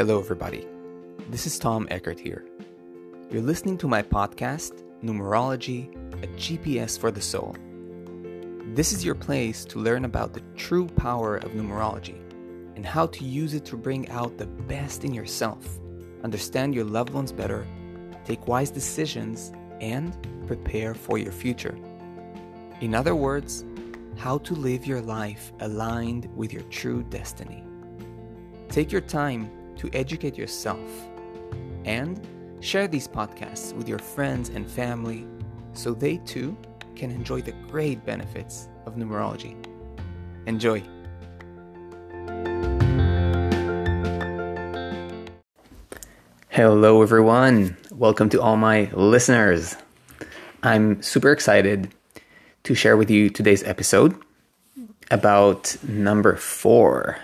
Hello, everybody. This is Tom Eckert here. You're listening to my podcast, Numerology, a GPS for the soul. This is your place to learn about the true power of numerology and how to use it to bring out the best in yourself, understand your loved ones better, take wise decisions, and prepare for your future. In other words, how to live your life aligned with your true destiny. Take your time to educate yourself and share these podcasts with your friends and family so they too can enjoy the great benefits of numerology. Enjoy! Hello, everyone. Welcome to all my listeners. I'm super excited to share with you today's episode about number four.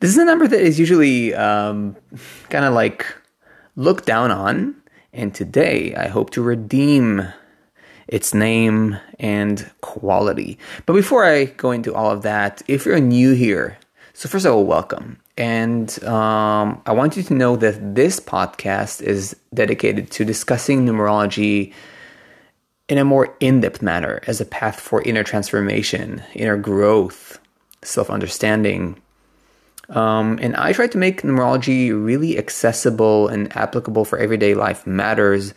This is a number that is usually um, kind of like looked down on, and today I hope to redeem its name and quality. But before I go into all of that, if you're new here, so first of all, welcome. And um, I want you to know that this podcast is dedicated to discussing numerology in a more in depth manner as a path for inner transformation, inner growth, self understanding. Um, and I try to make numerology really accessible and applicable for everyday life matters,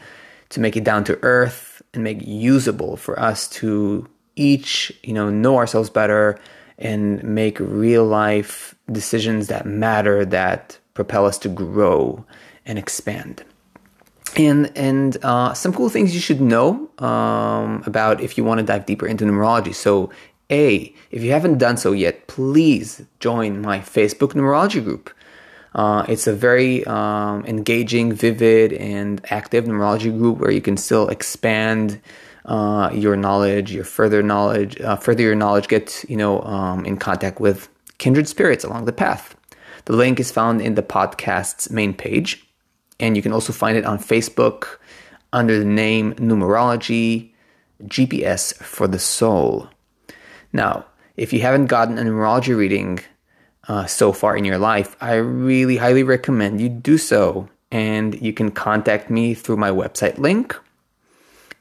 to make it down to earth and make it usable for us to each, you know, know ourselves better and make real life decisions that matter that propel us to grow and expand and and uh, some cool things you should know um, about if you want to dive deeper into numerology. So, a if you haven't done so yet, please join my Facebook numerology group. Uh, it's a very um, engaging, vivid, and active numerology group where you can still expand uh, your knowledge, your further knowledge, uh, further your knowledge, get you know um, in contact with kindred spirits along the path. The link is found in the podcast's main page. And you can also find it on Facebook under the name Numerology GPS for the Soul. Now, if you haven't gotten a numerology reading uh, so far in your life, I really highly recommend you do so. And you can contact me through my website link.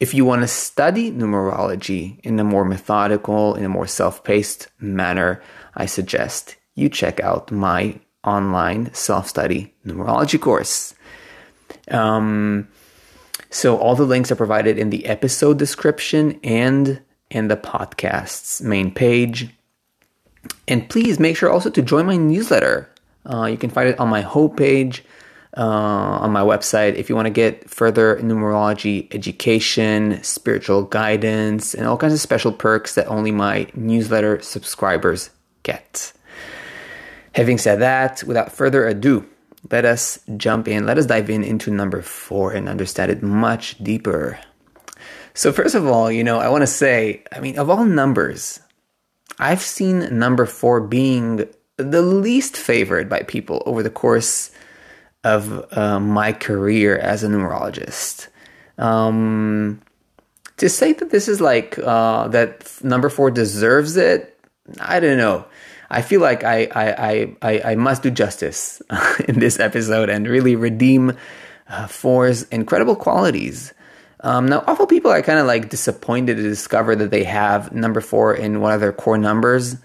If you want to study numerology in a more methodical, in a more self paced manner, I suggest you check out my online self study numerology course. Um, so all the links are provided in the episode description and in the podcast's main page. And please make sure also to join my newsletter. Uh, you can find it on my homepage, uh, on my website. If you want to get further numerology education, spiritual guidance, and all kinds of special perks that only my newsletter subscribers get. Having said that, without further ado, let us jump in, let us dive in into number four and understand it much deeper. So, first of all, you know, I want to say, I mean, of all numbers, I've seen number four being the least favored by people over the course of uh, my career as a numerologist. Um, to say that this is like uh, that number four deserves it, I don't know. I feel like I I I, I must do justice in this episode and really redeem uh, Four's incredible qualities. Um, now, awful people are kind of like disappointed to discover that they have number four in one of their core numbers.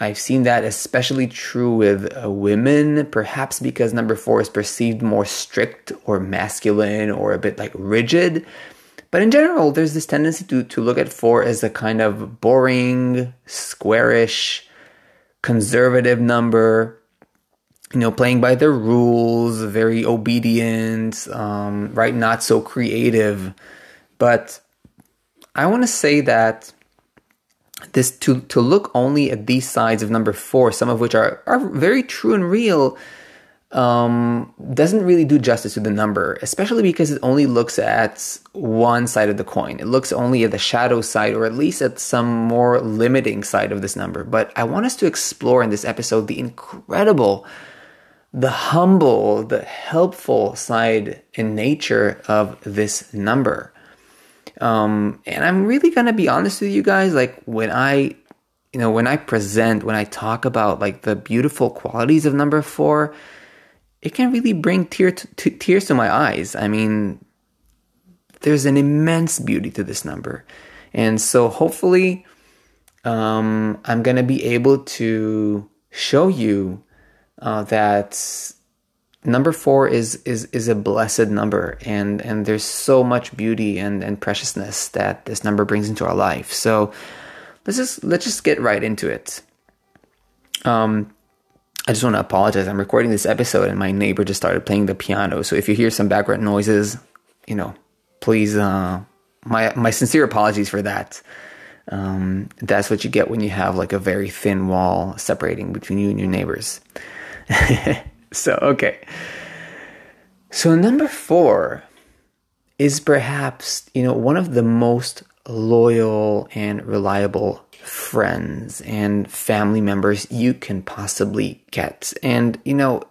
I've seen that especially true with uh, women, perhaps because number four is perceived more strict or masculine or a bit like rigid. But in general, there's this tendency to, to look at four as a kind of boring, squarish, conservative number, you know, playing by the rules, very obedient, um, right? Not so creative. But I want to say that this to to look only at these sides of number four, some of which are are very true and real, um, doesn't really do justice to the number, especially because it only looks at one side of the coin. It looks only at the shadow side, or at least at some more limiting side of this number. But I want us to explore in this episode the incredible, the humble, the helpful side in nature of this number. Um, and I'm really gonna be honest with you guys. Like when I, you know, when I present, when I talk about like the beautiful qualities of number four it can really bring tear to, tears to my eyes. I mean, there's an immense beauty to this number. And so hopefully, um, I'm to be able to show you uh, that number four is, is, is a blessed number. And, and there's so much beauty and, and preciousness that this number brings into our life. So let's just, let's just get right into it. Um, I just want to apologize. I'm recording this episode and my neighbor just started playing the piano. So if you hear some background noises, you know, please, uh, my my sincere apologies for that. Um, that's what you get when you have like a very thin wall separating between you and your neighbors. so okay. So number four is perhaps you know one of the most loyal and reliable friends and family members you can possibly get. And you know,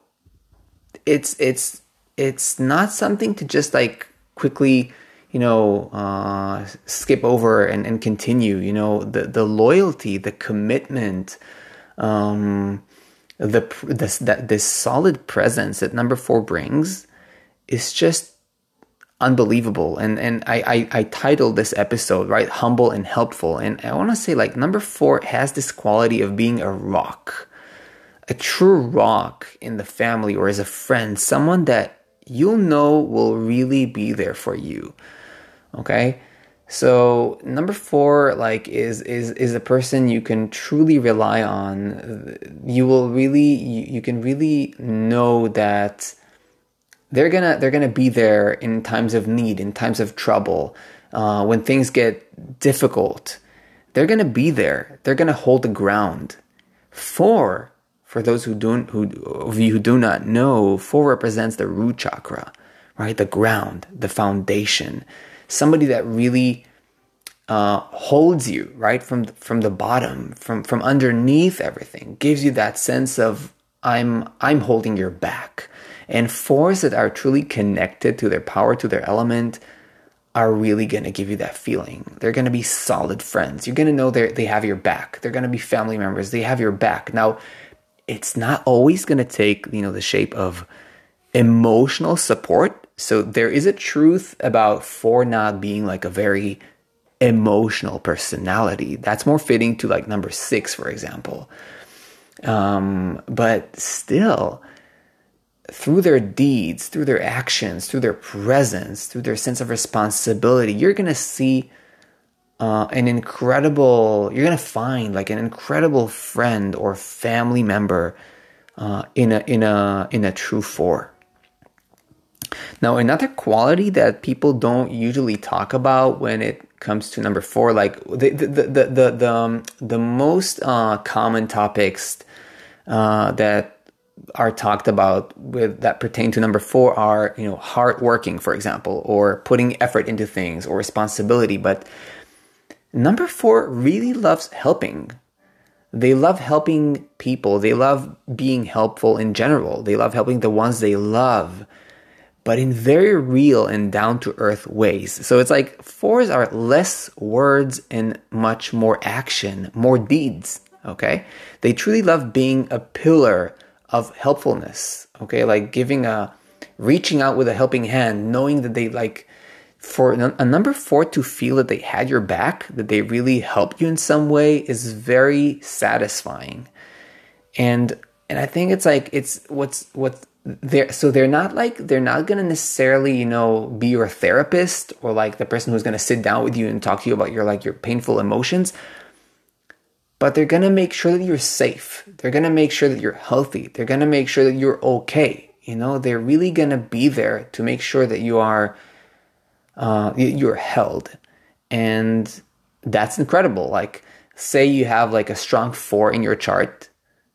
it's it's it's not something to just like quickly you know uh, skip over and, and continue you know the the loyalty the commitment um, the this that this solid presence that number four brings is just unbelievable. And and I, I, I titled this episode right, humble and helpful. And I want to say like number four has this quality of being a rock, a true rock in the family or as a friend, someone that you'll know will really be there for you. Okay. So number four, like, is is is a person you can truly rely on. You will really, you, you can really know that they're gonna they're gonna be there in times of need, in times of trouble, uh, when things get difficult. They're gonna be there. They're gonna hold the ground. Four, for those who don't who of you who do not know, four represents the root chakra, right? The ground, the foundation. Somebody that really uh, holds you right from from the bottom, from from underneath everything, gives you that sense of I'm I'm holding your back. And fours that are truly connected to their power, to their element, are really going to give you that feeling. They're going to be solid friends. You're going to know they they have your back. They're going to be family members. They have your back. Now, it's not always going to take, you know, the shape of emotional support. So there is a truth about four not being like a very emotional personality. That's more fitting to like number 6 for example. Um, but still, through their deeds, through their actions, through their presence, through their sense of responsibility, you're going to see uh, an incredible, you're going to find like an incredible friend or family member uh, in a in a in a true four. Now, another quality that people don't usually talk about when it comes to number four, like the the the the the, um, the most uh, common topics uh, that are talked about with that pertain to number four are you know hard working for example or putting effort into things or responsibility. But number four really loves helping. They love helping people. They love being helpful in general. They love helping the ones they love but in very real and down to earth ways. So it's like fours are less words and much more action more deeds okay? They truly love being a pillar of helpfulness okay? Like giving a reaching out with a helping hand knowing that they like for a number four to feel that they had your back that they really helped you in some way is very satisfying. And and i think it's like it's what's what's there so they're not like they're not gonna necessarily you know be your therapist or like the person who's gonna sit down with you and talk to you about your like your painful emotions but they're going to make sure that you're safe. They're going to make sure that you're healthy. They're going to make sure that you're okay. You know, they're really going to be there to make sure that you are uh, you're held. And that's incredible. Like say you have like a strong 4 in your chart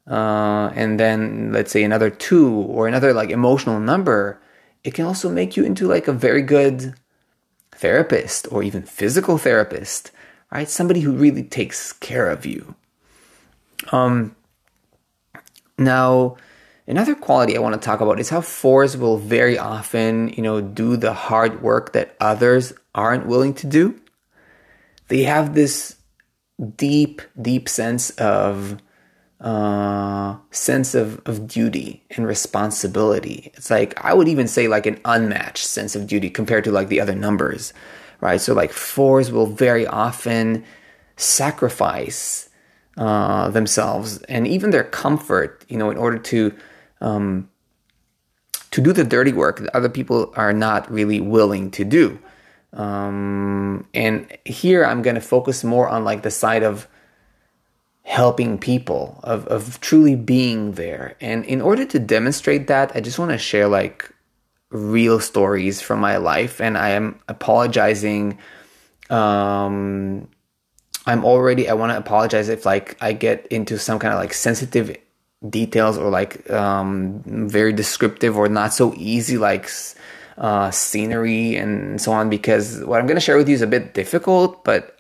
uh, and then let's say another 2 or another like emotional number, it can also make you into like a very good therapist or even physical therapist right? Somebody who really takes care of you. Um, now, another quality I want to talk about is how fours will very often, you know, do the hard work that others aren't willing to do. They have this deep, deep sense of uh, sense of, of duty and responsibility. It's like, I would even say like an unmatched sense of duty compared to like the other numbers, right? So, like, fours will very often sacrifice uh, themselves and even their comfort, you know, in order to. Um, to do the dirty work that other people are not really willing to do. Um, and here I'm going to focus more on like the side of helping people, of, of truly being there. And in order to demonstrate that, I just want to share like real stories from my life. And I am apologizing. Um, I'm already, I want to apologize if like I get into some kind of like sensitive details or like um, very descriptive or not so easy like uh, scenery and so on because what I'm going to share with you is a bit difficult, but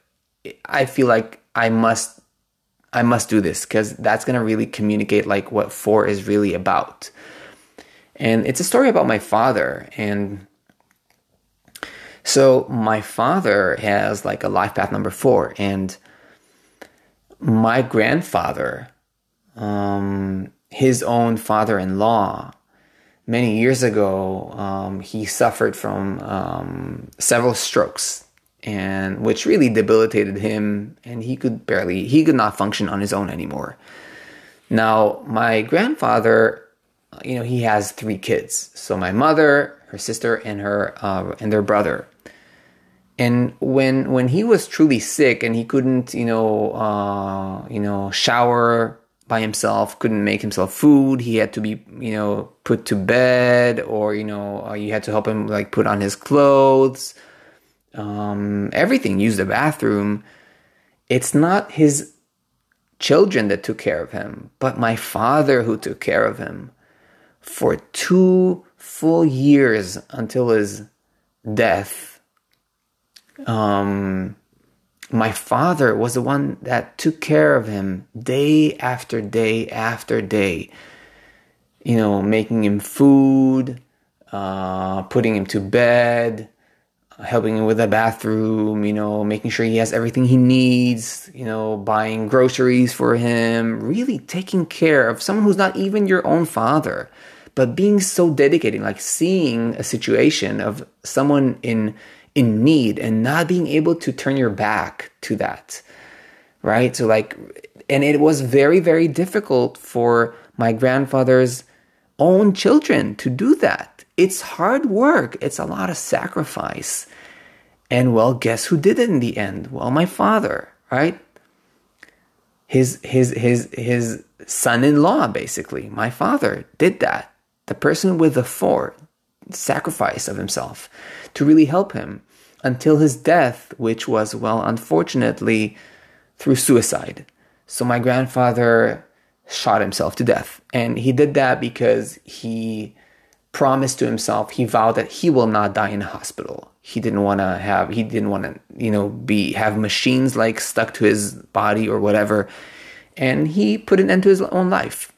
I feel like I must I must do this because that's going to really communicate like what four is really about. And it's a story about my father and so my father has like a life path number 4 and my grandfather um, his own father-in-law many years ago um, he suffered from um, several strokes and which really debilitated him and he could barely he could not function on his own anymore. Now my grandfather you know he has three kids. So my mother her sister and her uh, and their brother. And when when he was truly sick and he couldn't you know uh, you know shower by himself, couldn't make himself food. He had to be, you know, put to bed, or you know, uh, you had to help him like put on his clothes, um, everything. Use the bathroom. It's not his children that took care of him, but my father who took care of him for two full years until his death. Um, my father was the one that took care of him day after day after day. You know, making him food, uh, putting him to bed, helping him with the bathroom, you know, making sure he has everything he needs, you know, buying groceries for him, really taking care of someone who's not even your own father, but being so dedicated, like seeing a situation of someone in in need and not being able to turn your back to that. Right? So, like, and it was very, very difficult for my grandfather's own children to do that. It's hard work, it's a lot of sacrifice. And well, guess who did it in the end? Well, my father, right? His his his his son-in-law basically. My father did that. The person with the four sacrifice of himself to really help him until his death, which was, well, unfortunately, through suicide. So my grandfather shot himself to death. And he did that because he promised to himself, he vowed that he will not die in a hospital. He didn't want to have, he didn't want to, you know, be, have machines like stuck to his body or whatever. And he put an end to his own life.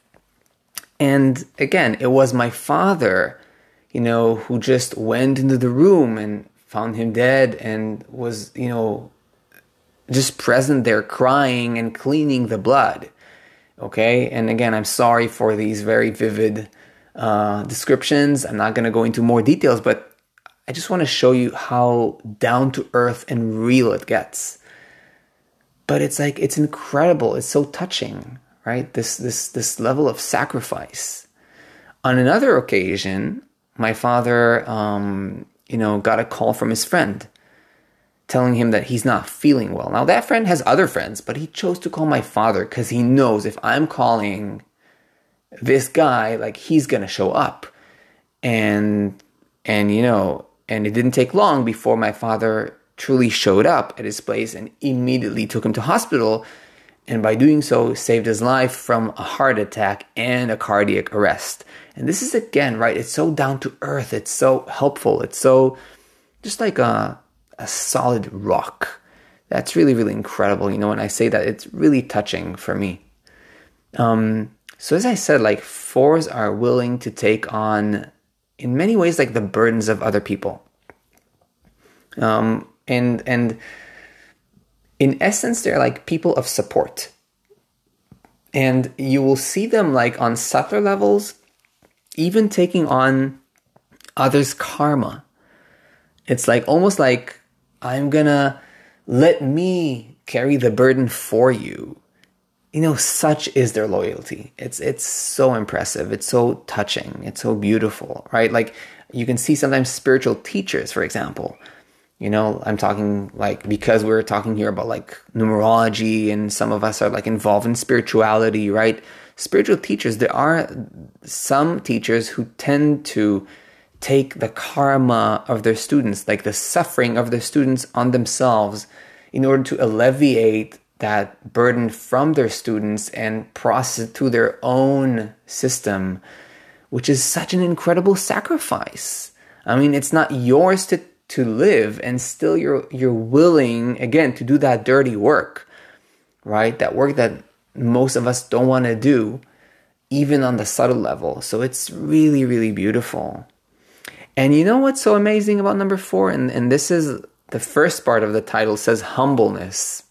And again, it was my father, you know, who just went into the room and found him dead and was, you know, just present there crying and cleaning the blood. Okay, and again, I'm sorry for these very vivid uh, descriptions. I'm not going to go into more details, but I just want to show you how down to earth and real it gets. But it's like it's incredible. It's so touching, right? This this this level of sacrifice. On another occasion, my father um, you know, got a call from his friend telling him that he's not feeling well. Now, that friend has other friends, but he chose to call my father because he knows if I'm calling this guy, like he's gonna show up. And, and, you know, and it didn't take long before my father truly showed up at his place and immediately took him to hospital. And by doing so, saved his life from a heart attack and a cardiac arrest. And this is again, right? It's so down to earth. It's so helpful. It's so just like a, a solid rock. That's really, really incredible. You know, when I say that, it's really touching for me. Um, so as I said, like fours are willing to take on, in many ways, like the burdens of other people. Um, and and in essence, they're like people of support. And you will see them like on subtler levels, even taking on others' karma. It's like almost like I'm gonna let me carry the burden for you. You know, such is their loyalty. It's it's so impressive. It's so touching. It's so beautiful, right? Like you can see sometimes spiritual teachers, for example. You know, I'm talking like because we're talking here about like numerology and some of us are like involved in spirituality, right? Spiritual teachers, there are some teachers who tend to take the karma of their students, like the suffering of their students on themselves in order to alleviate that burden from their students and process it through their own system, which is such an incredible sacrifice. I mean, it's not yours to, to live, and still you're you're willing again to do that dirty work, right? That work that most of us don't want to do, even on the subtle level. So it's really, really beautiful. And you know what's so amazing about number four? And, and this is the first part of the title says humbleness.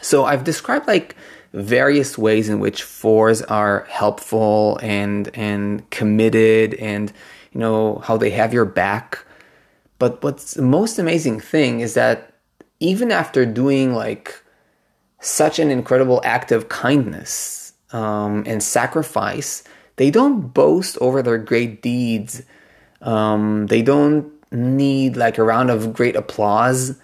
So I've described like various ways in which fours are helpful and and committed and you know how they have your back. But what's the most amazing thing is that even after doing like such an incredible act of kindness um, and sacrifice, they don't boast over their great deeds um, they don't need like a round of great applause.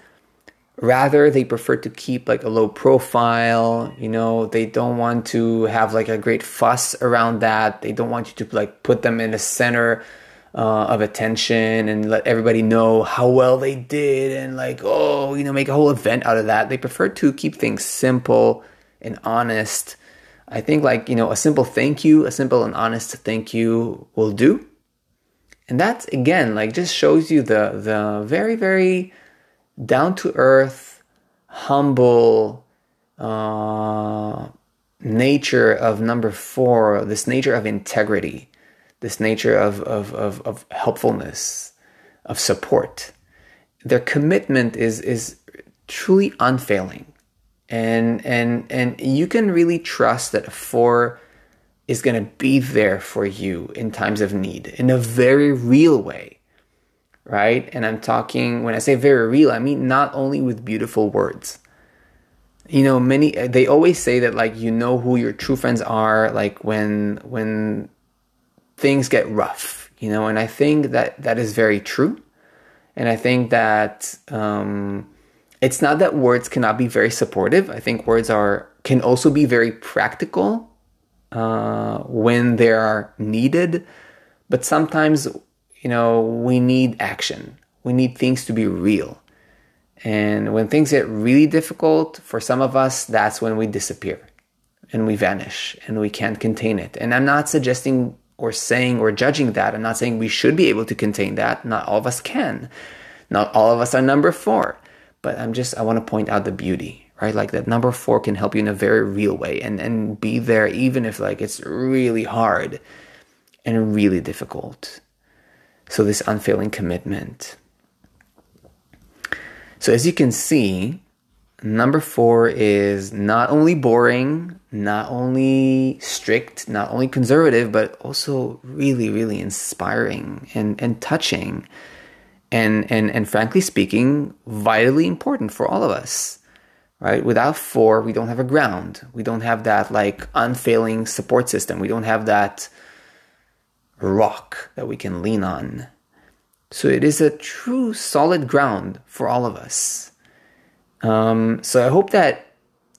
Rather, they prefer to keep like a low profile. You know, they don't want to have like a great fuss around that. They don't want you to like put them in the center uh, of attention and let everybody know how well they did and like, oh, you know, make a whole event out of that. They prefer to keep things simple and honest. I think like, you know, a simple thank you, a simple and honest thank you will do and that's again like just shows you the the very very down to earth humble uh, nature of number four this nature of integrity this nature of, of, of, of helpfulness of support. Their commitment is is truly unfailing. And and and you can really trust that a four is going to be there for you in times of need in a very real way, right? And I'm talking, when I say very real, I mean not only with beautiful words. You know, many they always say that like you know who your true friends are like when when things get rough, you know, and I think that that is very true. And I think that um, it's not that words cannot be very supportive. I think words are can also be very practical uh, when they are needed, but sometimes, you know, we need action. We need things to be real. And when things get really difficult, for some of us, that's when we disappear and we vanish and we can't contain it. And I'm not suggesting or saying or judging that. I'm not saying we should be able to contain that. Not all of us can. Not all of us are number four. But I'm just, I want to point out the beauty right? Like that number four can help you in a very real way and, and be there even if like it's really hard and really difficult. So this unfailing commitment. So as you can see, number four is not only boring, not only strict, not only conservative, but also really, really inspiring and, and touching. And, and, and frankly speaking, vitally important for all of us right? Without four, we don't have a ground. We don't have that like unfailing support system. We don't have that rock that we can lean on. So it is a true solid ground for all of us. Um, so I hope that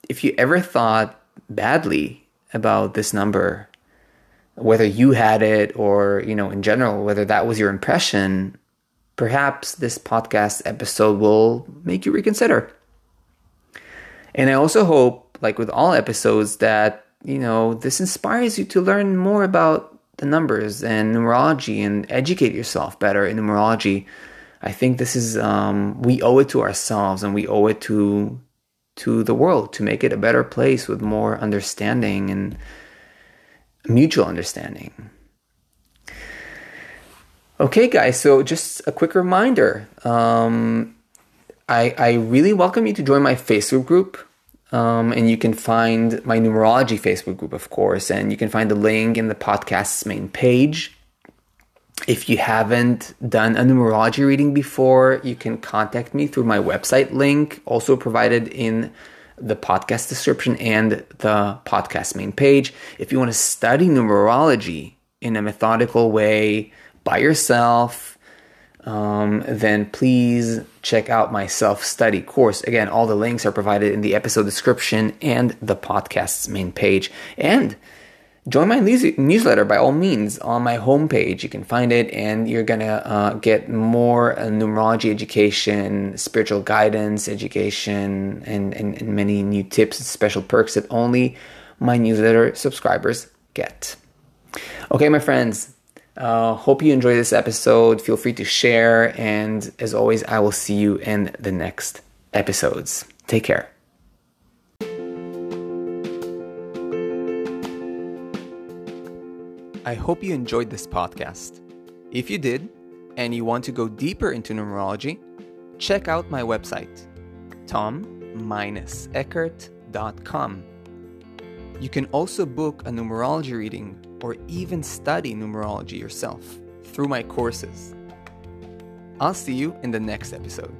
if you ever thought badly about this number, whether you had it or you know in general, whether that was your impression, perhaps this podcast episode will make you reconsider. And I also hope, like with all episodes, that, you know, this inspires you to learn more about the numbers and numerology and educate yourself better in numerology. I think this is, um, we owe it to ourselves and we owe it to, to the world to make it a better place with more understanding and mutual understanding. Okay, guys, so just a quick reminder. Um, I, I really welcome you to join my Facebook group. Um, and you can find my numerology Facebook group, of course, and you can find the link in the podcast's main page. If you haven't done a numerology reading before, you can contact me through my website link, also provided in the podcast description and the podcast main page. If you want to study numerology in a methodical way by yourself, um, then please check out my self study course. Again, all the links are provided in the episode description and the podcast's main page. And join my newsletter by all means on my homepage. You can find it, and you're gonna uh, get more uh, numerology education, spiritual guidance education, and, and, and many new tips and special perks that only my newsletter subscribers get. Okay, my friends, uh, hope you enjoy this episode. Feel free to share. And as always, I will see you in the next episodes. Take care. I hope you enjoyed this podcast. If you did, and you want to go deeper into numerology, check out my website, tom-eckert.com. You can also book a numerology reading or even study numerology yourself through my courses. I'll see you in the next episode.